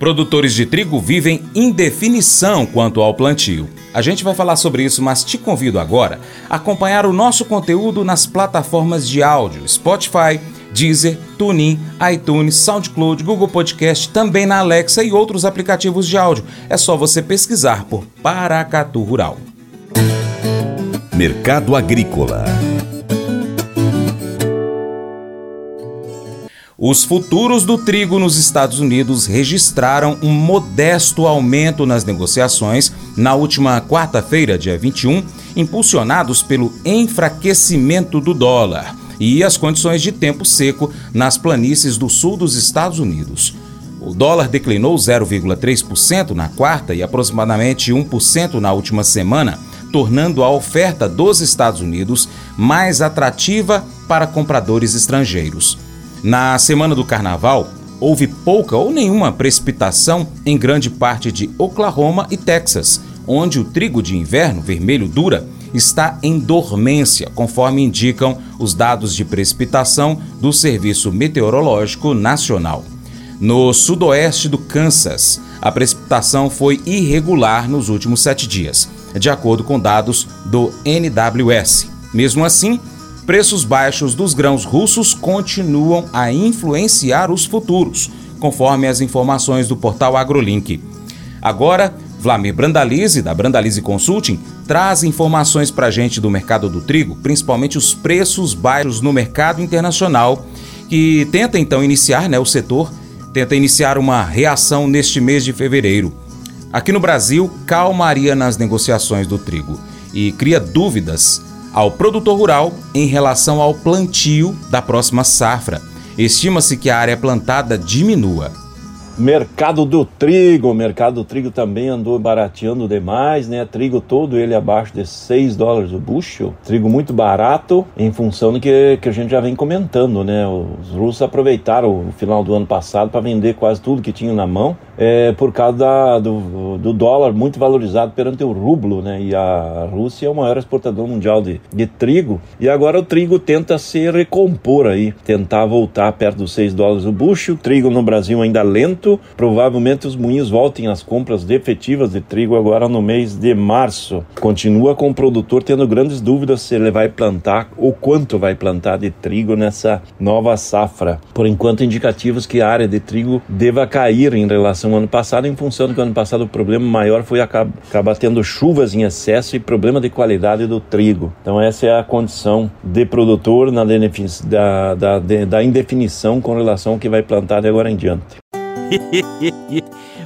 Produtores de trigo vivem indefinição quanto ao plantio. A gente vai falar sobre isso, mas te convido agora a acompanhar o nosso conteúdo nas plataformas de áudio Spotify, Deezer, TuneIn, iTunes, SoundCloud, Google Podcast, também na Alexa e outros aplicativos de áudio. É só você pesquisar por Paracatu Rural. Mercado Agrícola Os futuros do trigo nos Estados Unidos registraram um modesto aumento nas negociações na última quarta-feira, dia 21, impulsionados pelo enfraquecimento do dólar e as condições de tempo seco nas planícies do sul dos Estados Unidos. O dólar declinou 0,3% na quarta e aproximadamente 1% na última semana, tornando a oferta dos Estados Unidos mais atrativa para compradores estrangeiros. Na semana do carnaval, houve pouca ou nenhuma precipitação em grande parte de Oklahoma e Texas, onde o trigo de inverno vermelho dura está em dormência, conforme indicam os dados de precipitação do Serviço Meteorológico Nacional. No sudoeste do Kansas, a precipitação foi irregular nos últimos sete dias, de acordo com dados do NWS. Mesmo assim, preços baixos dos grãos russos continuam a influenciar os futuros, conforme as informações do portal AgroLink. Agora, Vlamir Brandalize, da Brandalize Consulting, traz informações para a gente do mercado do trigo, principalmente os preços baixos no mercado internacional, que tenta então iniciar, né, o setor tenta iniciar uma reação neste mês de fevereiro. Aqui no Brasil, calmaria nas negociações do trigo e cria dúvidas ao produtor rural em relação ao plantio da próxima safra. Estima-se que a área plantada diminua. Mercado do trigo, o mercado do trigo também andou barateando demais, né? Trigo todo ele abaixo de 6 dólares o bushel. Trigo muito barato em função do que, que a gente já vem comentando, né? Os russos aproveitaram o final do ano passado para vender quase tudo que tinham na mão, é, por causa da, do, do, dólar muito valorizado perante o rublo, né? E a Rússia é o maior exportador mundial de, de trigo. E agora o trigo tenta se recompor aí, tentar voltar perto dos 6 dólares o bushel. Trigo no Brasil ainda lento provavelmente os moinhos voltem às compras efetivas de trigo agora no mês de março. Continua com o produtor tendo grandes dúvidas se ele vai plantar ou quanto vai plantar de trigo nessa nova safra. Por enquanto, indicativos que a área de trigo deva cair em relação ao ano passado, em função do que ano passado o problema maior foi acabar tendo chuvas em excesso e problema de qualidade do trigo. Então, essa é a condição de produtor na da, da, da indefinição com relação ao que vai plantar de agora em diante.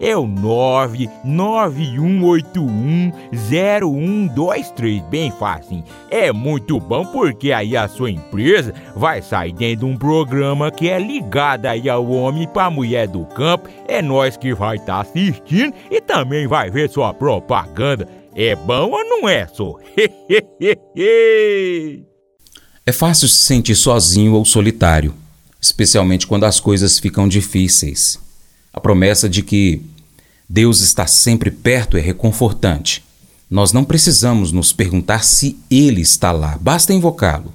é o 991810123, bem fácil. É muito bom porque aí a sua empresa vai sair dentro de um programa que é ligado aí ao homem para mulher do campo. É nós que vai estar tá assistindo e também vai ver sua propaganda. É bom ou não é, só? É fácil se sentir sozinho ou solitário, especialmente quando as coisas ficam difíceis. A promessa de que Deus está sempre perto é reconfortante. Nós não precisamos nos perguntar se Ele está lá, basta invocá-lo.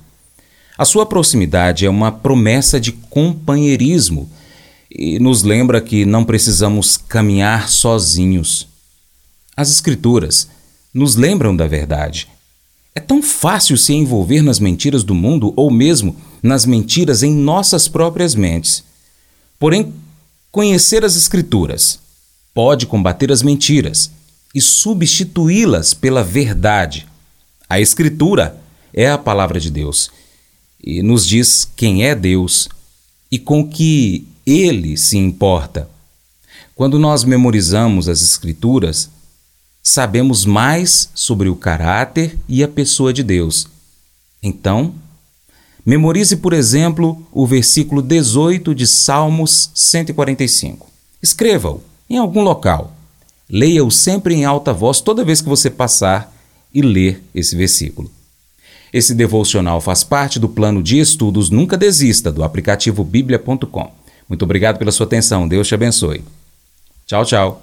A sua proximidade é uma promessa de companheirismo e nos lembra que não precisamos caminhar sozinhos. As Escrituras nos lembram da verdade. É tão fácil se envolver nas mentiras do mundo ou mesmo nas mentiras em nossas próprias mentes. Porém, conhecer as Escrituras pode combater as mentiras e substituí-las pela verdade. A Escritura é a palavra de Deus e nos diz quem é Deus e com que ele se importa. Quando nós memorizamos as Escrituras, sabemos mais sobre o caráter e a pessoa de Deus. Então, memorize, por exemplo, o versículo 18 de Salmos 145. Escreva-o em algum local. Leia-o sempre em alta voz toda vez que você passar e ler esse versículo. Esse devocional faz parte do plano de estudos Nunca Desista do aplicativo bíblia.com. Muito obrigado pela sua atenção. Deus te abençoe. Tchau, tchau.